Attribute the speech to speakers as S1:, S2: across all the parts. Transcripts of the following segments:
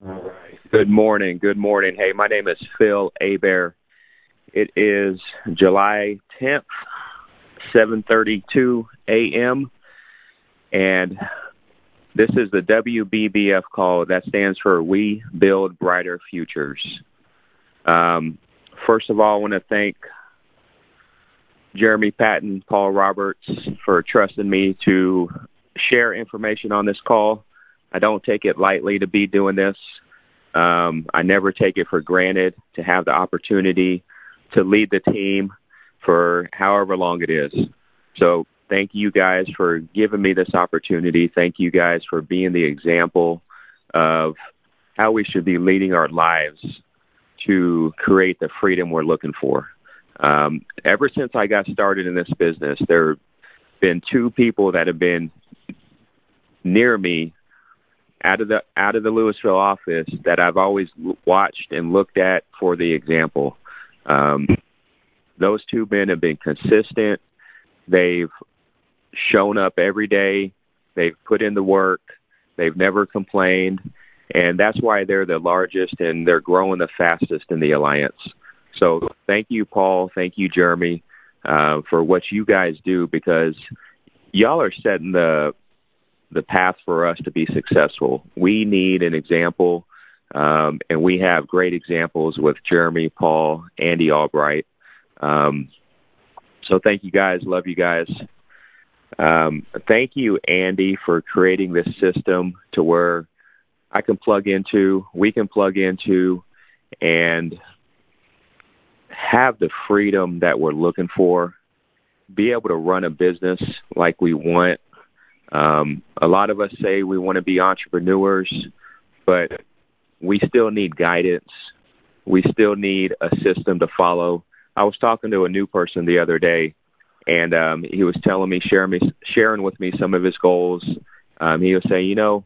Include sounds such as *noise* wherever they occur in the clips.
S1: Good morning. Good morning. Hey, my name is Phil Abear. It is July 10th, 7:32 a.m. and this is the WBBF call. That stands for We Build Brighter Futures. Um, first of all, I want to thank Jeremy Patton, Paul Roberts for trusting me to share information on this call. I don't take it lightly to be doing this. Um, I never take it for granted to have the opportunity to lead the team for however long it is. So thank you guys for giving me this opportunity. Thank you guys for being the example of how we should be leading our lives to create the freedom we're looking for. Um, ever since I got started in this business, there have been two people that have been near me out of the out of the Louisville office that I've always watched and looked at for the example. Um, those two men have been consistent. They've shown up every day. They've put in the work. They've never complained, and that's why they're the largest and they're growing the fastest in the alliance. So thank you, Paul. Thank you, Jeremy, uh, for what you guys do because y'all are setting the the path for us to be successful. We need an example, um, and we have great examples with Jeremy, Paul, Andy Albright. Um, so thank you guys. Love you guys. Um, thank you, Andy, for creating this system to where I can plug into, we can plug into, and have the freedom that we're looking for, be able to run a business like we want. Um, a lot of us say we want to be entrepreneurs, but we still need guidance. We still need a system to follow. I was talking to a new person the other day, and um, he was telling me, sharing me, sharing with me some of his goals. Um, he was saying, you know,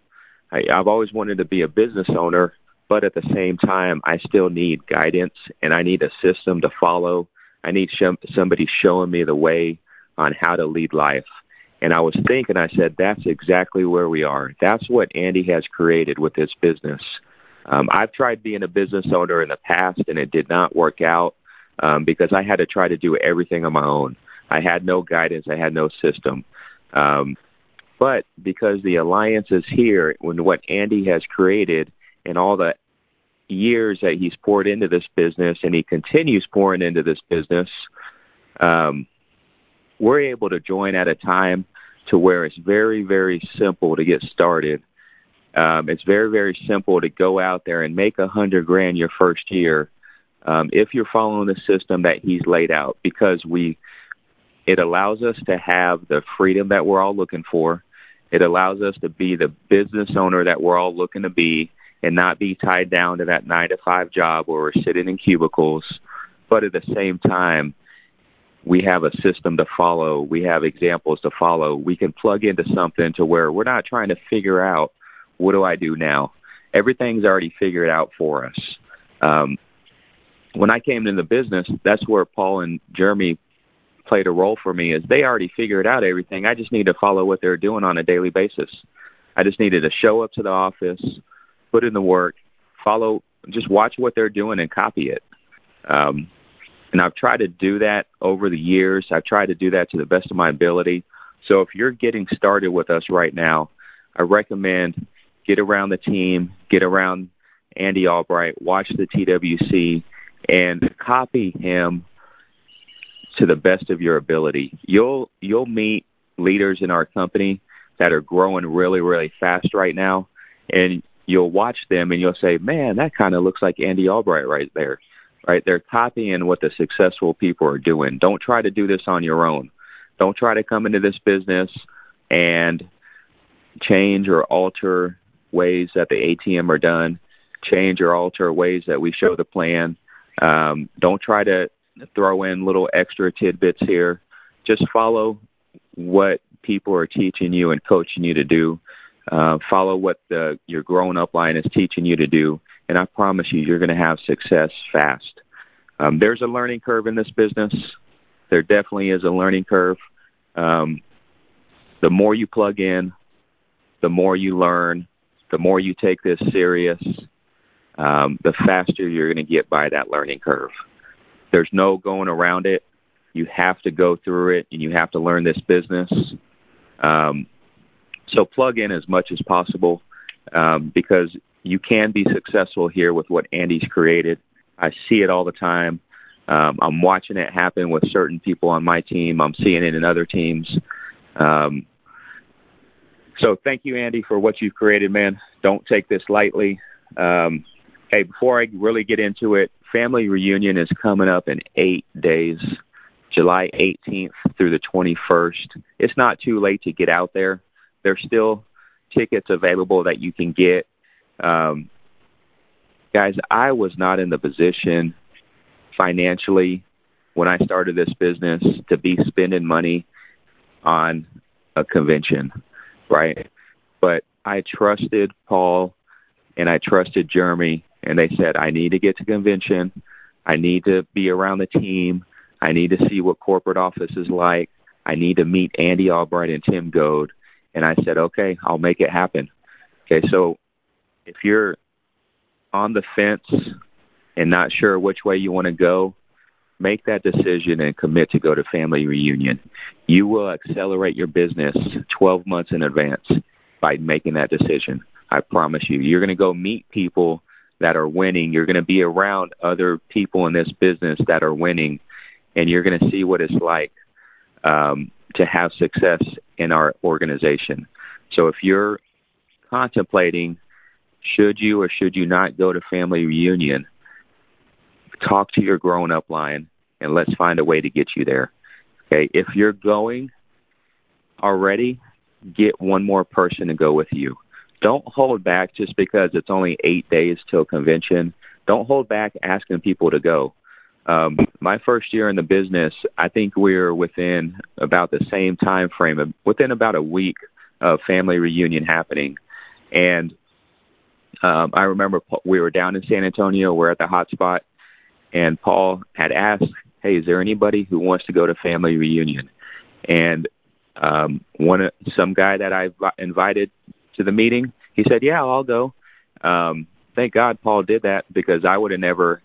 S1: I, I've always wanted to be a business owner, but at the same time, I still need guidance and I need a system to follow. I need sh- somebody showing me the way on how to lead life. And I was thinking, I said, that's exactly where we are. That's what Andy has created with this business. Um, I've tried being a business owner in the past, and it did not work out um, because I had to try to do everything on my own. I had no guidance, I had no system. Um, but because the alliance is here, when what Andy has created and all the years that he's poured into this business and he continues pouring into this business, um, we're able to join at a time to where it's very, very simple to get started. Um, it's very, very simple to go out there and make a hundred grand your first year um, if you're following the system that he's laid out because we it allows us to have the freedom that we're all looking for. It allows us to be the business owner that we're all looking to be and not be tied down to that nine to five job where we're sitting in cubicles. But at the same time, we have a system to follow. We have examples to follow. We can plug into something to where we're not trying to figure out what do I do now. Everything's already figured out for us. Um, when I came into the business, that's where Paul and Jeremy played a role for me. Is they already figured out everything. I just need to follow what they're doing on a daily basis. I just needed to show up to the office, put in the work, follow, just watch what they're doing and copy it. Um, and I've tried to do that over the years. I've tried to do that to the best of my ability. So if you're getting started with us right now, I recommend get around the team, get around Andy Albright, watch the TWC, and copy him to the best of your ability. You'll you'll meet leaders in our company that are growing really really fast right now, and you'll watch them and you'll say, "Man, that kind of looks like Andy Albright right there." Right? They're copying what the successful people are doing. Don't try to do this on your own. Don't try to come into this business and change or alter ways that the ATM are done, change or alter ways that we show the plan. Um, don't try to throw in little extra tidbits here. Just follow what people are teaching you and coaching you to do. Uh, follow what the, your grown up line is teaching you to do, and I promise you, you're going to have success fast. Um, there's a learning curve in this business. There definitely is a learning curve. Um, the more you plug in, the more you learn, the more you take this serious, um, the faster you're going to get by that learning curve. There's no going around it. You have to go through it, and you have to learn this business. Um, so plug in as much as possible um, because you can be successful here with what Andy's created. I see it all the time. Um, I'm watching it happen with certain people on my team. I'm seeing it in other teams. Um, so thank you, Andy, for what you've created, man. Don't take this lightly. Um, hey, before I really get into it, family reunion is coming up in eight days, July 18th through the 21st. It's not too late to get out there. There's still tickets available that you can get. Um, guys, I was not in the position financially when I started this business to be spending money on a convention, right? But I trusted Paul and I trusted Jeremy, and they said, I need to get to convention. I need to be around the team. I need to see what corporate office is like. I need to meet Andy Albright and Tim Goad. And I said, okay, I'll make it happen. Okay, so if you're on the fence and not sure which way you want to go, make that decision and commit to go to family reunion. You will accelerate your business 12 months in advance by making that decision. I promise you. You're going to go meet people that are winning. You're going to be around other people in this business that are winning, and you're going to see what it's like um, to have success in our organization. So if you're contemplating should you or should you not go to family reunion, talk to your grown up line and let's find a way to get you there. Okay, if you're going already, get one more person to go with you. Don't hold back just because it's only eight days till convention. Don't hold back asking people to go. Um, my first year in the business, I think we are within about the same time frame, within about a week of family reunion happening, and um, I remember we were down in San Antonio, we're at the hotspot, and Paul had asked, "Hey, is there anybody who wants to go to family reunion?" And um, one some guy that I invited to the meeting, he said, "Yeah, I'll go." Um, thank God Paul did that because I would have never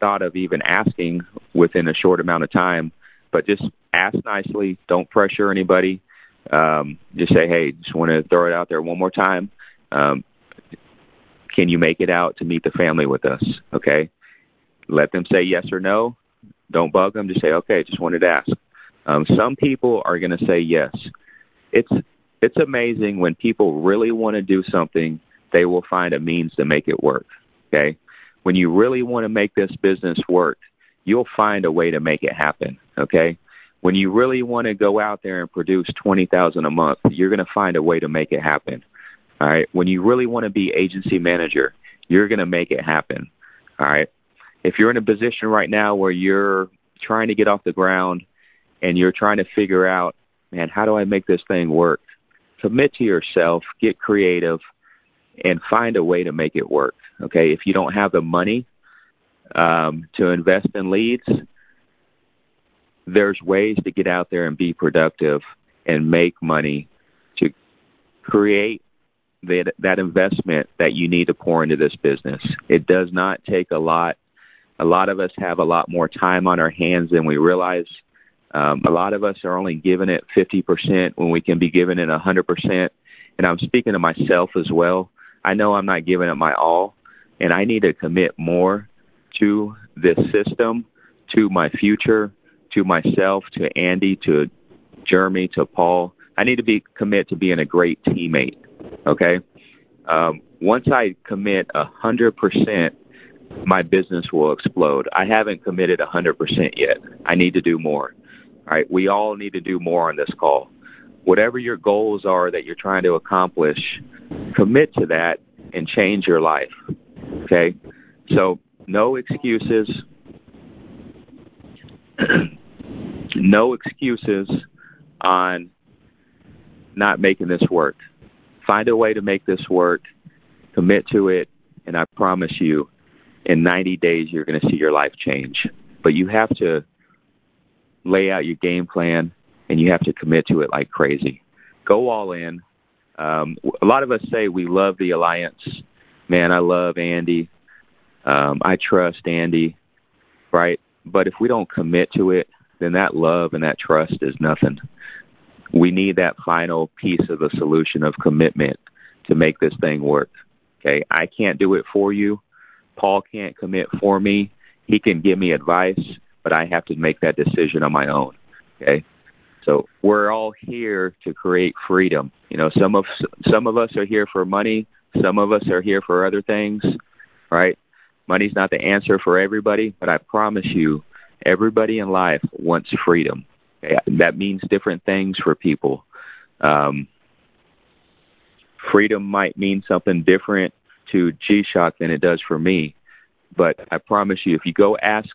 S1: thought of even asking within a short amount of time. But just ask nicely. Don't pressure anybody. Um, just say, "Hey, just want to throw it out there one more time." Um, can you make it out to meet the family with us? Okay. Let them say yes or no. Don't bug them. Just say, okay, just wanted to ask. Um, some people are going to say yes. It's it's amazing when people really want to do something, they will find a means to make it work. Okay. When you really want to make this business work, you'll find a way to make it happen. Okay. When you really want to go out there and produce twenty thousand a month, you're going to find a way to make it happen. All right. When you really want to be agency manager, you're going to make it happen. All right. If you're in a position right now where you're trying to get off the ground and you're trying to figure out, man, how do I make this thing work? Commit to yourself, get creative, and find a way to make it work. Okay. If you don't have the money um, to invest in leads, there's ways to get out there and be productive and make money to create that that investment that you need to pour into this business. It does not take a lot. A lot of us have a lot more time on our hands than we realize. Um, a lot of us are only giving it 50% when we can be giving it 100%. And I'm speaking to myself as well. I know I'm not giving it my all, and I need to commit more to this system, to my future, to myself, to Andy, to Jeremy, to Paul. I need to be commit to being a great teammate. Okay. Um, once I commit a hundred percent, my business will explode. I haven't committed a hundred percent yet. I need to do more. All right. We all need to do more on this call. Whatever your goals are that you're trying to accomplish, commit to that and change your life. Okay. So no excuses. *clears throat* no excuses on not making this work. Find a way to make this work, commit to it, and I promise you, in 90 days, you're going to see your life change. But you have to lay out your game plan and you have to commit to it like crazy. Go all in. Um, a lot of us say we love the alliance. Man, I love Andy. Um, I trust Andy, right? But if we don't commit to it, then that love and that trust is nothing. We need that final piece of the solution of commitment to make this thing work. Okay, I can't do it for you. Paul can't commit for me. He can give me advice, but I have to make that decision on my own. Okay, so we're all here to create freedom. You know, some of some of us are here for money, some of us are here for other things, right? Money's not the answer for everybody, but I promise you, everybody in life wants freedom. That means different things for people. Um, freedom might mean something different to G-Shock than it does for me, but I promise you, if you go ask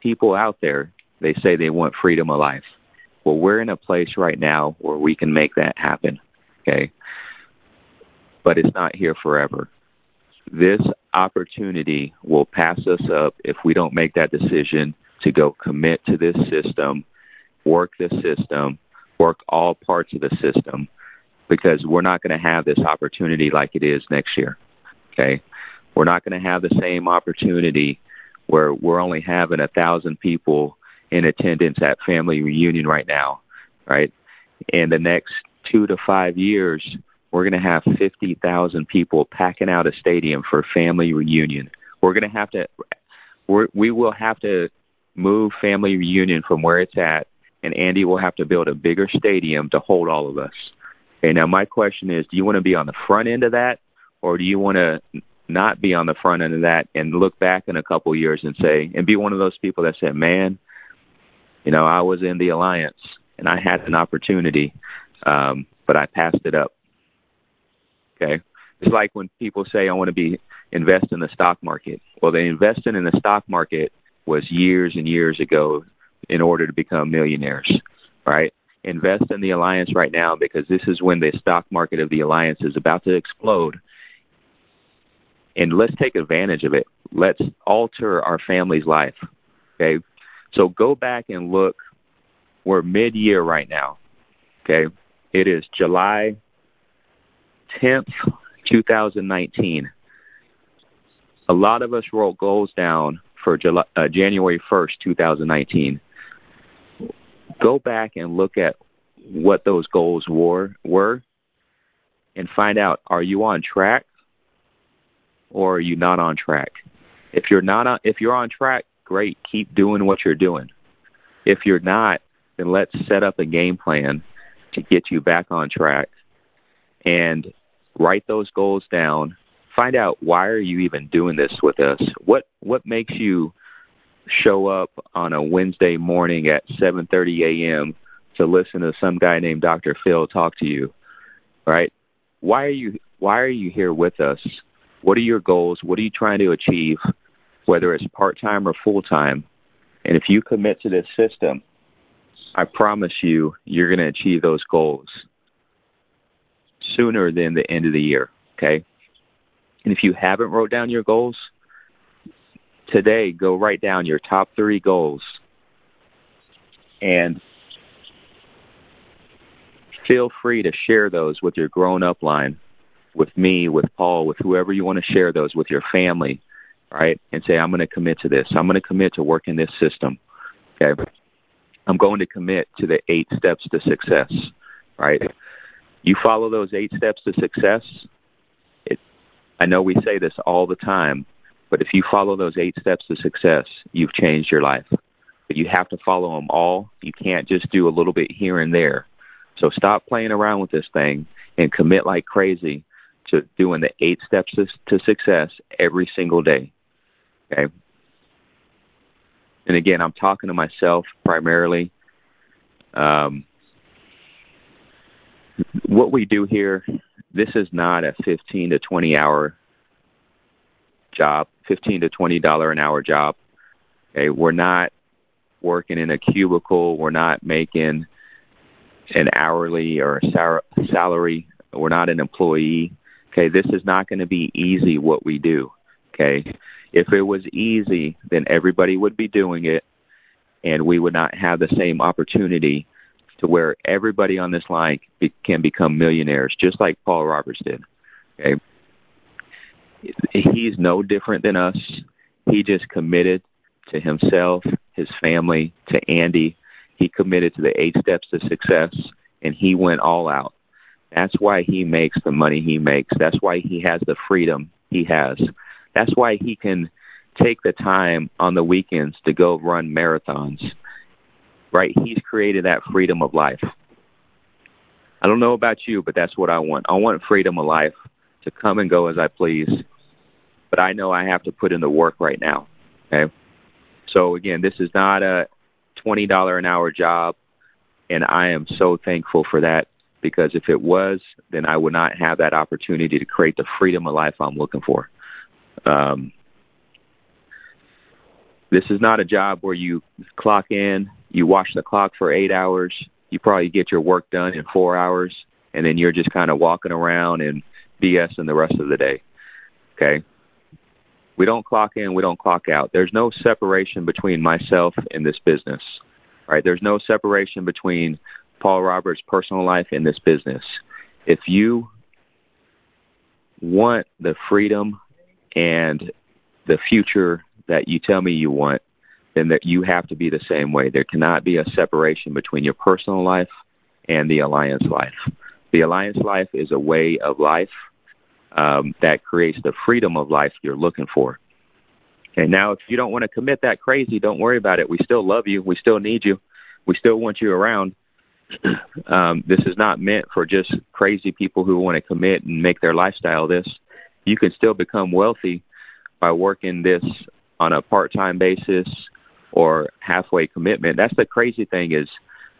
S1: people out there, they say they want freedom of life. Well, we're in a place right now where we can make that happen. Okay. But it's not here forever. This opportunity will pass us up if we don't make that decision to go commit to this system, work the system, work all parts of the system, because we're not going to have this opportunity like it is next year. Okay. We're not going to have the same opportunity where we're only having a thousand people in attendance at family reunion right now, right? In the next two to five years, we're going to have 50,000 people packing out a stadium for family reunion. We're going to have to, we're, we will have to move family reunion from where it's at, and Andy will have to build a bigger stadium to hold all of us. Okay, now my question is, do you want to be on the front end of that, or do you want to not be on the front end of that and look back in a couple years and say, and be one of those people that said, man, you know, I was in the alliance and I had an opportunity, um, but I passed it up. Okay. It's like when people say, I want to be invest in the stock market. Well, the investing in the stock market was years and years ago in order to become millionaires, right? Invest in the alliance right now because this is when the stock market of the alliance is about to explode. And let's take advantage of it. Let's alter our family's life. Okay. So go back and look. We're mid year right now. Okay. It is July 10th, 2019. A lot of us wrote goals down for July, uh, January 1st, 2019. Go back and look at what those goals were were and find out are you on track or are you not on track? If you're not on, if you're on track, great. Keep doing what you're doing. If you're not, then let's set up a game plan to get you back on track and write those goals down. Find out why are you even doing this with us? What what makes you show up on a Wednesday morning at 7:30 a.m. to listen to some guy named Dr. Phil talk to you? Right? Why are you why are you here with us? What are your goals? What are you trying to achieve? whether it's part time or full time. And if you commit to this system, I promise you, you're going to achieve those goals sooner than the end of the year. Okay. And if you haven't wrote down your goals, today go write down your top three goals and feel free to share those with your grown up line, with me, with Paul, with whoever you want to share those with your family, right? And say, I'm going to commit to this. I'm going to commit to working this system. Okay. I'm going to commit to the eight steps to success, right? You follow those eight steps to success. It, I know we say this all the time, but if you follow those eight steps to success, you've changed your life. But you have to follow them all. You can't just do a little bit here and there. So stop playing around with this thing and commit like crazy to doing the eight steps to, success every single day. Okay. And again, I'm talking to myself primarily. Um, what we do here, this is not a 15 to 20 hour job, 15 to 20 dollar an hour job. Okay, we're not working in a cubicle. We're not making an hourly or a salary. We're not an employee. Okay, this is not going to be easy what we do. Okay, if it was easy, then everybody would be doing it, and we would not have the same opportunity to where everybody on this line can become millionaires, just like Paul Roberts did. Okay. He's no different than us. He just committed to himself, his family, to Andy. He committed to the eight steps to success, and he went all out. That's why he makes the money he makes. That's why he has the freedom he has. That's why he can take the time on the weekends to go run marathons. Right? He's created that freedom of life. I don't know about you, but that's what I want. I want freedom of life to come and go as I please. But I know I have to put in the work right now. Okay? So again, this is not a $20 an hour job and I am so thankful for that because if it was, then I would not have that opportunity to create the freedom of life I'm looking for. Um, this is not a job where you clock in, you watch the clock for eight hours, you probably get your work done in four hours, and then you're just kind of walking around and BSing the rest of the day. Okay? We don't clock in, we don't clock out. There's no separation between myself and this business. Right? There's no separation between Paul Roberts' personal life and this business. If you want the freedom and the future that you tell me you want, then that you have to be the same way. There cannot be a separation between your personal life and the alliance life. The alliance life is a way of life um, that creates the freedom of life you're looking for. And now, if you don't want to commit that crazy, don't worry about it. We still love you. We still need you. We still want you around. *clears throat* um, this is not meant for just crazy people who want to commit and make their lifestyle this. You can still become wealthy by working this on a part-time basis or halfway commitment. That's the crazy thing is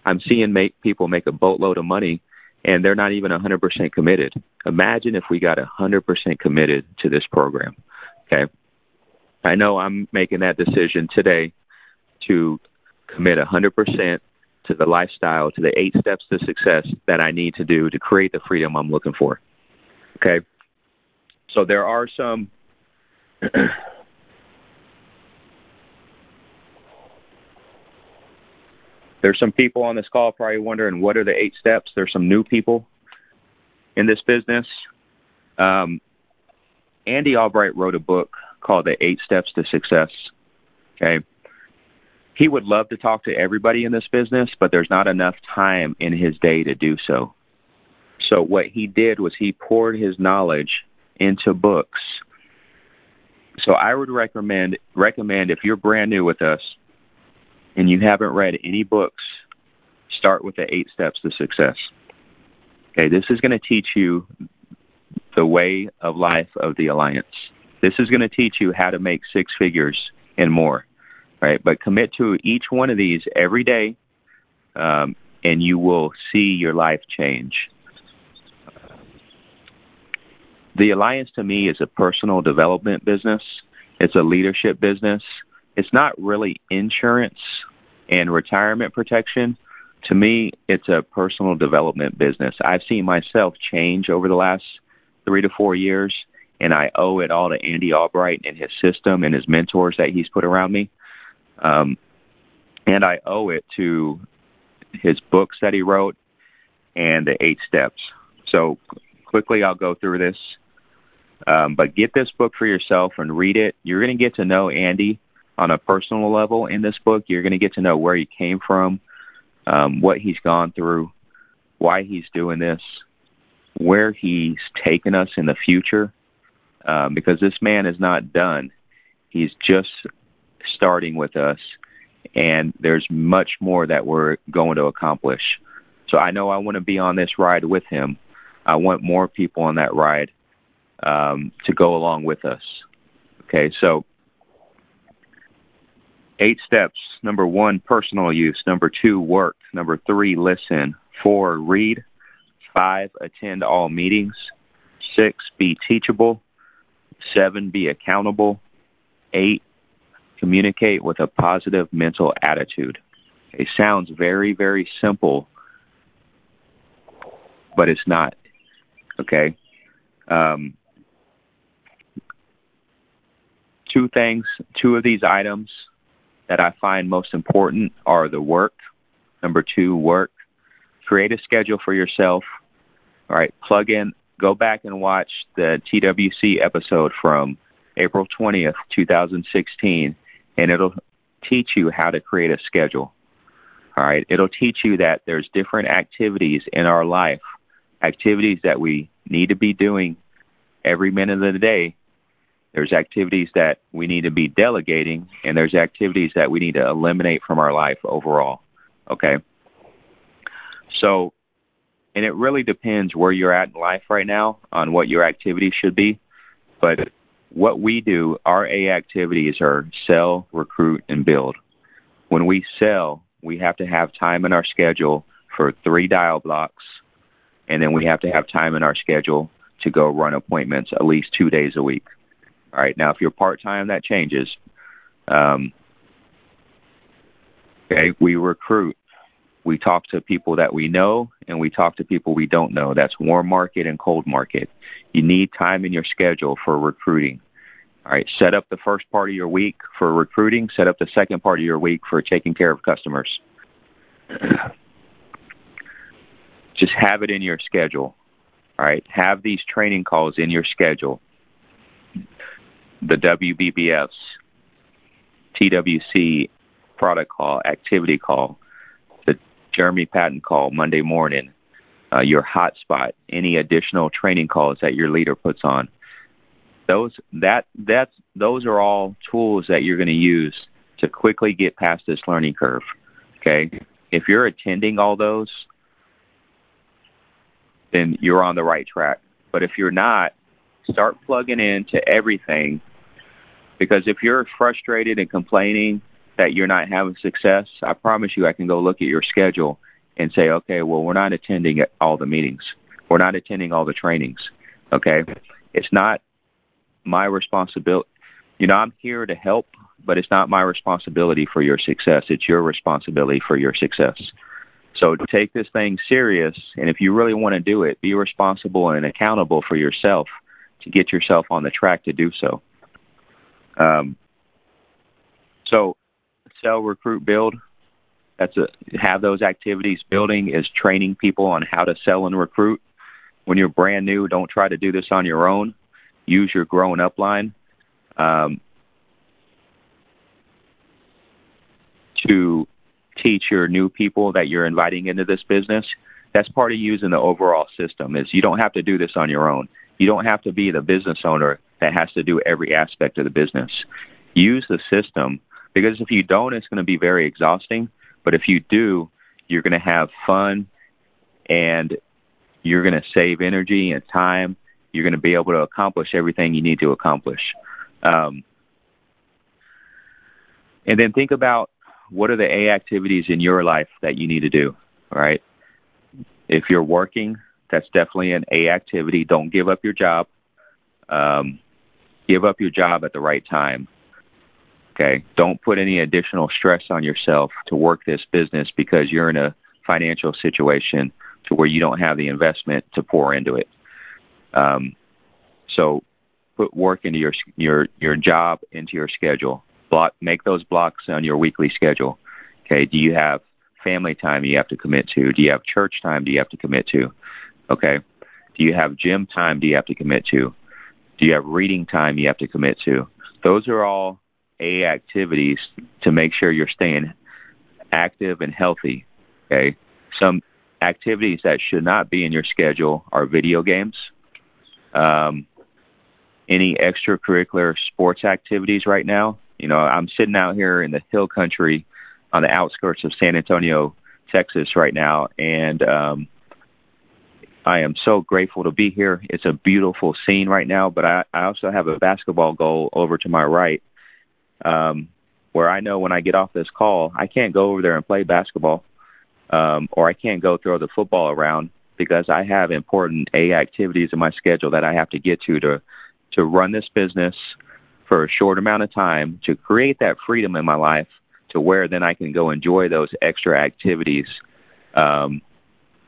S1: I'm seeing make people make a boatload of money and they're not even 100% committed. Imagine if we got 100% committed to this program. Okay. I know I'm making that decision today to commit 100% to the lifestyle, to the eight steps to success that I need to do to create the freedom I'm looking for. Okay. So there are some *clears throat* there's some people on this call probably wondering what are the eight steps. There's some new people in this business. Um, Andy Albright wrote a book called The Eight Steps to Success. Okay he would love to talk to everybody in this business, but there's not enough time in his day to do so. So what he did was he poured his knowledge into books. So I would recommend recommend if you're brand new with us and you haven't read any books, start with the 8 steps to success. Okay, this is going to teach you the way of life of the alliance. This is going to teach you how to make six figures and more right? But commit to each one of these every day, um, and you will see your life change. The Alliance to me is a personal development business. It's a leadership business. It's not really insurance and retirement protection. To me, it's a personal development business. I've seen myself change over the last three to four years, and I owe it all to Andy Albright and his system and his mentors that he's put around me. Um, and I owe it to his books that he wrote and the eight steps. So quickly, I'll go through this. Um, but get this book for yourself and read it. You're going to get to know Andy on a personal level in this book. You're going to get to know where he came from, um, what he's gone through, why he's doing this, where he's taken us in the future. Um, because this man is not done. He's just starting with us, and there's much more that we're going to accomplish. So I know I want to be on this ride with him. I want more people on that ride um, to go along with us. Okay, so eight steps. Number one, personal use. Number two, work. Number three, listen. Four, read. Five, attend all meetings. Six, be teachable. Seven, be accountable. Eight, communicate with a positive mental attitude. It sounds very, very simple, but it's not. Okay? Um, two things, two of these items that I find most important are the work. Number two, work. Create a schedule for yourself. All right, plug in go back and watch the TWC episode from April 20th, 2016, and it'll teach you how to create a schedule. All right. It'll teach you that there's different activities in our life, activities that we need to be doing every minute of the day. There's activities that we need to be delegating, and there's activities that we need to eliminate from our life overall. Okay. So, and it really depends where you're at in life right now on what your activities should be. But what we do, our A activities are sell, recruit, and build. When we sell, we have to have time in our schedule for three dial blocks, and then we have to have time in our schedule to go run appointments at least two days a week. All right. Now, if you're part time, that changes. Um, okay, we recruit. We talk to people that we know, and we talk to people we don't know. That's warm market and cold market. You need time in your schedule for recruiting. All right, set up the first part of your week for recruiting, set up the second part of your week for taking care of customers. Just have it in your schedule. All right, have these training calls in your schedule. The WBBFs, TWC product call, activity call, the Jeremy Patton call Monday morning, uh, your hotspot, any additional training calls that your leader puts on those that that's those are all tools that you're going to use to quickly get past this learning curve. Okay, if you're attending all those, then you're on the right track. But if you're not, start plugging into everything because if you're frustrated and complaining that you're not having success, I promise you I can go look at your schedule and say, okay, well, we're not attending all the meetings. We're not attending all the trainings. Okay. It's not my responsibility. You know, I'm here to help, but it's not my responsibility for your success. It's your responsibility for your success. So take this thing serious, and if you really want to do it, be responsible and accountable for yourself to get yourself on the track to do so. Um, so, sell, recruit, build. That's a have those activities. Building is training people on how to sell and recruit. When you're brand new, don't try to do this on your own use your growing up line um, to teach your new people that you're inviting into this business. That's part of using the overall system. Is you don't have to do this on your own. You don't have to be the business owner that has to do every aspect of the business. Use the system because if you don't, it's going to be very exhausting. But if you do, you're going to have fun and you're going to save energy and time you're going to be able to accomplish everything you need to accomplish. Um, and then think about what are the A activities in your life that you need to do, right? If you're working, that's definitely an A activity. Don't give up your job. Um, give up your job at the right time. Okay. Don't put any additional stress on yourself to work this business because you're in a financial situation to where you don't have the investment to pour into it. Um, so put work into your your your job into your schedule. Block make those blocks on your weekly schedule. Okay. Do you have family time you have to commit to? Do you have church time do you have to commit to? Okay. Do you have gym time do you have to commit to? You have reading time you have to commit to? Those are all A activities to make sure you're staying active and healthy. Okay. Some activities that should not be in your schedule are video games um, any extracurricular sports activities right now. You know, I'm sitting out here in the hill country on the outskirts of San Antonio, Texas right now, and um, I am so grateful to be here. It's a beautiful scene right now, but I, I also have a basketball goal over to my right, um, where I know when I get off this call, I can't go over there and play basketball, um, or I can't go throw the football around because I have important A activities in my schedule that I have to get to to to run this business for a short amount of time to create that freedom in my life to where then I can go enjoy those extra activities. Um,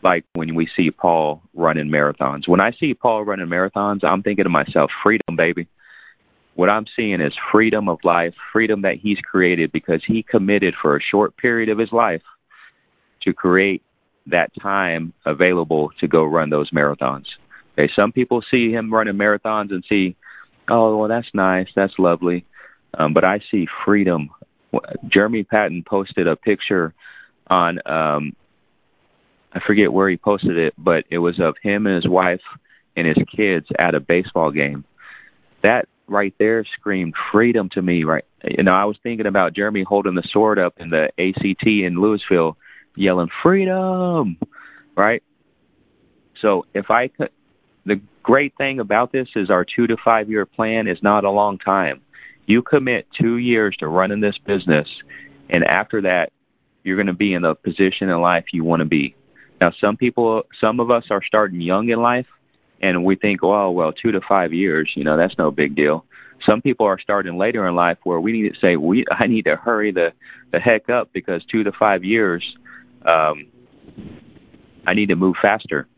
S1: like when we see Paul running marathons. When I see Paul running marathons, I'm thinking to myself, freedom, baby. What I'm seeing is freedom of life, freedom that he's created because he committed for a short period of his life to create that time available to go run those marathons. Okay, some people see him running marathons and see, oh, well, that's nice, that's lovely, um, but I see freedom. Jeremy Patton posted a picture on, um, I forget where he posted it, but it was of him and his wife and his kids at a baseball game. That right there screamed freedom to me. Right, you know, I was thinking about Jeremy holding the sword up in the ACT in Louisville, yelling freedom. Right. So if I could, the great thing about this is our two to five year plan is not a long time. You commit two years to running this business, and after that, you're going to be in the position in life you want to be. Now, some people, some of us are starting young in life, and we think, oh, well, two to five years, you know, that's no big deal. Some people are starting later in life where we need to say, we, *laughs* I need to hurry the the heck up because two to five years, um, I need to move faster.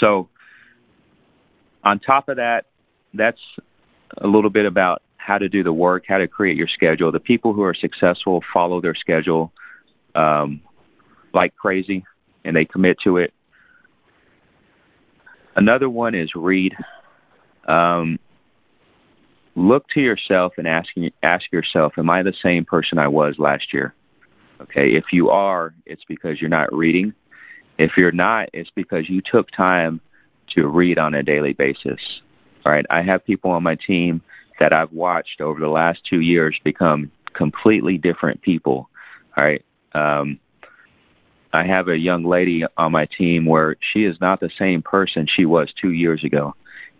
S1: So, on top of that, that's a little bit about how to do the work, how to create your schedule. The people who are successful follow their schedule um, like crazy, and they commit to it. Another one is read. Um, look to yourself and ask ask yourself, am I the same person I was last year? Okay, if you are, it's because you're not reading. If you're not, it's because you took time to read on a daily basis. All right, I have people on my team that I've watched over the last two years become completely different people. All right, um, I have a young lady on my team where she is not the same person she was two years ago.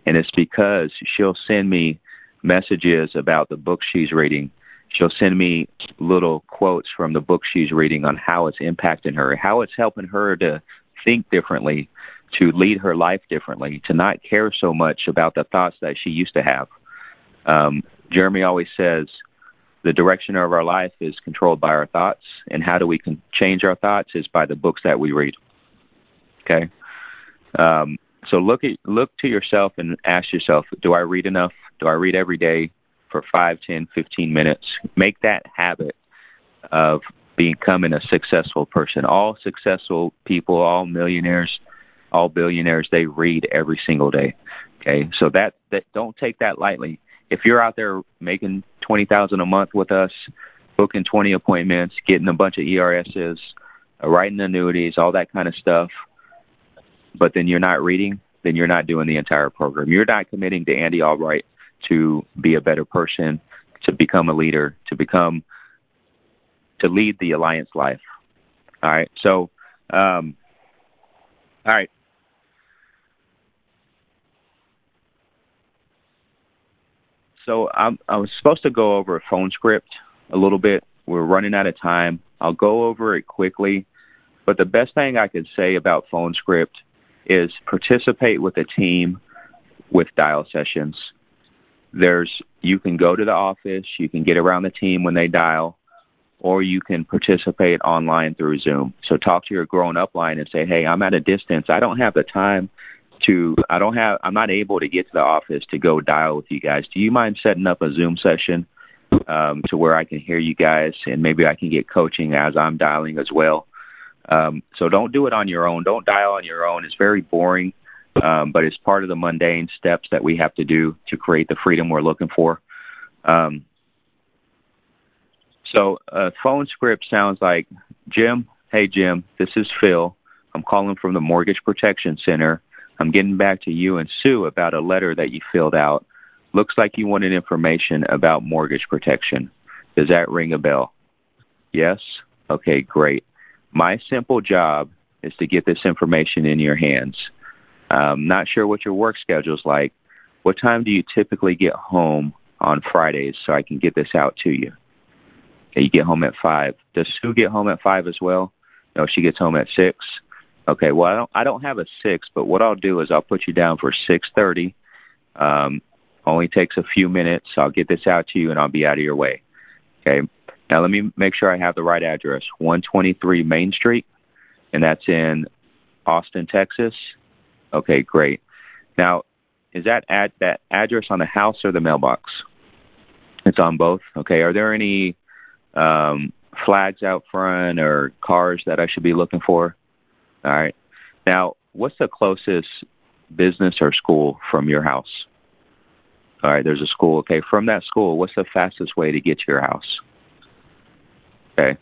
S1: And it's because she'll send me messages about the book she's reading. She'll send me little quotes from the book she's reading on how it's impacting her, how it's helping her to think differently, to lead her life differently, to not care so much about the thoughts that she used to have. Um, Jeremy always says, the direction of our life is controlled by our thoughts, and how do we change our thoughts is by the books that we read. Okay, um, so look at look to yourself and ask yourself: Do I read enough? Do I read every day for five, ten, fifteen minutes? Make that habit of becoming a successful person. All successful people, all millionaires, all billionaires, they read every single day. Okay, so that that don't take that lightly if you're out there making twenty thousand a month with us, booking twenty appointments, getting a bunch of ERSs, uh, writing annuities, all that kind of stuff, but then you're not reading, then you're not doing the entire program. You're not committing to Andy Albright to be a better person, to become a leader, to become to lead the alliance life. All right. So, um, all right. So I'm, I was supposed to go over a phone script a little bit. We're running out of time. I'll go over it quickly. But the best thing I could say about phone script is participate with a team with dial sessions. There's you can go to the office, you can get around the team when they dial, or you can participate online through Zoom. So talk to your grown up line and say, Hey, I'm at a distance. I don't have the time to I don't have I'm not able to get to the office to go dial with you guys. Do you mind setting up a Zoom session um, to where I can hear you guys and maybe I can get coaching as I'm dialing as well? Um, so don't do it on your own. Don't dial on your own. It's very boring, um, but it's part of the mundane steps that we have to do to create the freedom we're looking for. Um, so a phone script sounds like Jim. Hey Jim, this is Phil. I'm calling from the Mortgage Protection Center I'm getting back to you and Sue about a letter that you filled out. Looks like you wanted information about mortgage protection. Does that ring a bell? Yes? Okay, great. My simple job is to get this information in your hands. I'm not sure what your work schedule is like. What time do you typically get home on Fridays so I can get this out to you? Okay, you get home at 5. Does Sue get home at 5 as well? No, she gets home at 6. Okay, well I don't I don't have a six, but what I'll do is I'll put you down for six thirty. Um, only takes a few minutes. I'll get this out to you and I'll be out of your way. Okay. Now let me make sure I have the right address. One twenty three Main Street, and that's in Austin, Texas. Okay, great. Now, is that at that address on the house or the mailbox? It's on both. Okay. Are there any um, flags out front or cars that I should be looking for? All right. Now, what's the closest business or school from your house? All right, there's a school. Okay, from that school, what's the fastest way to get to your house? Okay.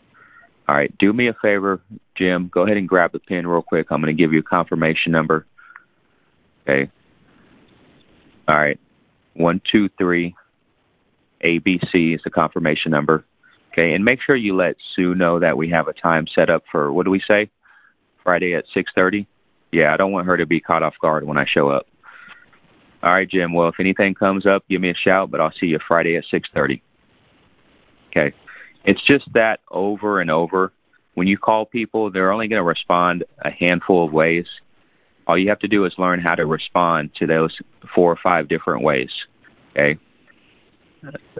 S1: All right, do me a favor, Jim. Go ahead and grab the pen real quick. I'm going to give you a confirmation number. Okay. All right. One, two, three. ABC is the confirmation number. Okay, and make sure you let Sue know that we have a time set up for what do we say? Friday at six thirty. Yeah, I don't want her to be caught off guard when I show up. All right, Jim. Well, if anything comes up, give me a shout, but I'll see you Friday at six thirty. Okay. It's just that over and over. When you call people, they're only going to respond a handful of ways. All you have to do is learn how to respond to those four or five different ways. Okay.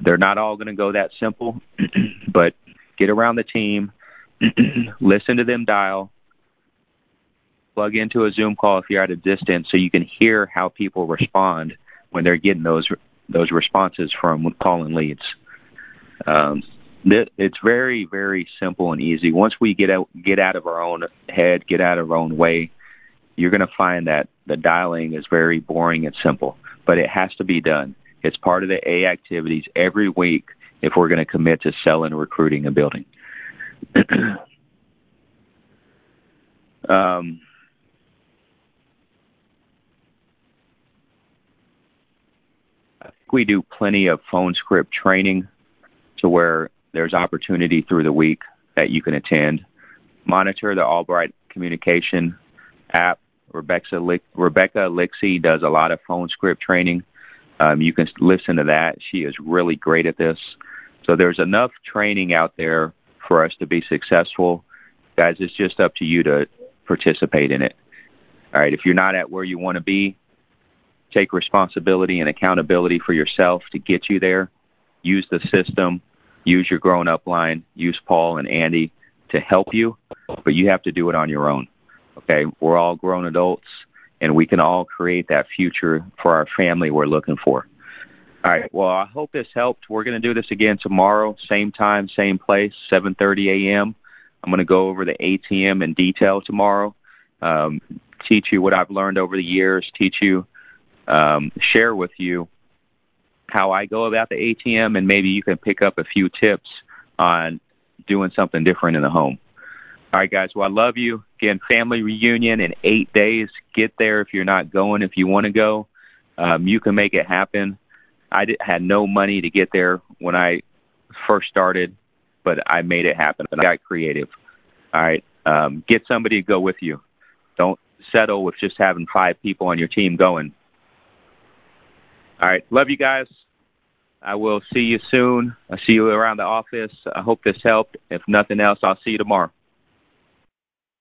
S1: They're not all going to go that simple, *clears throat* but get around the team, *clears throat* listen to them dial, plug into a Zoom call if you're at a distance so you can hear how people respond when they're getting those those responses from calling leads. Um, it's very very simple and easy. Once we get out get out of our own head, get out of our own way, you're going to find that the dialing is very boring and simple, but it has to be done. It's part of the A activities every week if we're going to commit to selling, recruiting, and building. *clears throat* um, I we do plenty of phone script training to where there's opportunity through the week that you can attend. Monitor the Albright communication app. Rebecca Rebecca Lixie does a lot of phone script training. Um, you can listen to that. She is really great at this. So there's enough training out there for us to be successful. Guys, it's just up to you to participate in it. All right, if you're not at where you want to be, take responsibility and accountability for yourself to get you there. Use the system, use your grown up line, use Paul and Andy to help you, but you have to do it on your own. Okay, we're all grown adults and we can all create that future for our family we're looking for. All right. Well, I hope this helped. We're going to do this again tomorrow, same time, same place, 7:30 a.m. I'm going to go over the ATM in detail tomorrow. Um, teach you what I've learned over the years. Teach you, um, share with you how I go about the ATM, and maybe you can pick up a few tips on doing something different in the home. All right, guys. Well, I love you. Again, family reunion in eight days. Get there if you're not going. If you want to go, um, you can make it happen. I did, had no money to get there when I first started, but I made it happen. I got creative. All right. Um, get somebody to go with you. Don't settle with just having five people on your team going. All right. Love you guys. I will see you soon. I'll see you around the office. I hope this helped. If nothing else, I'll see you tomorrow.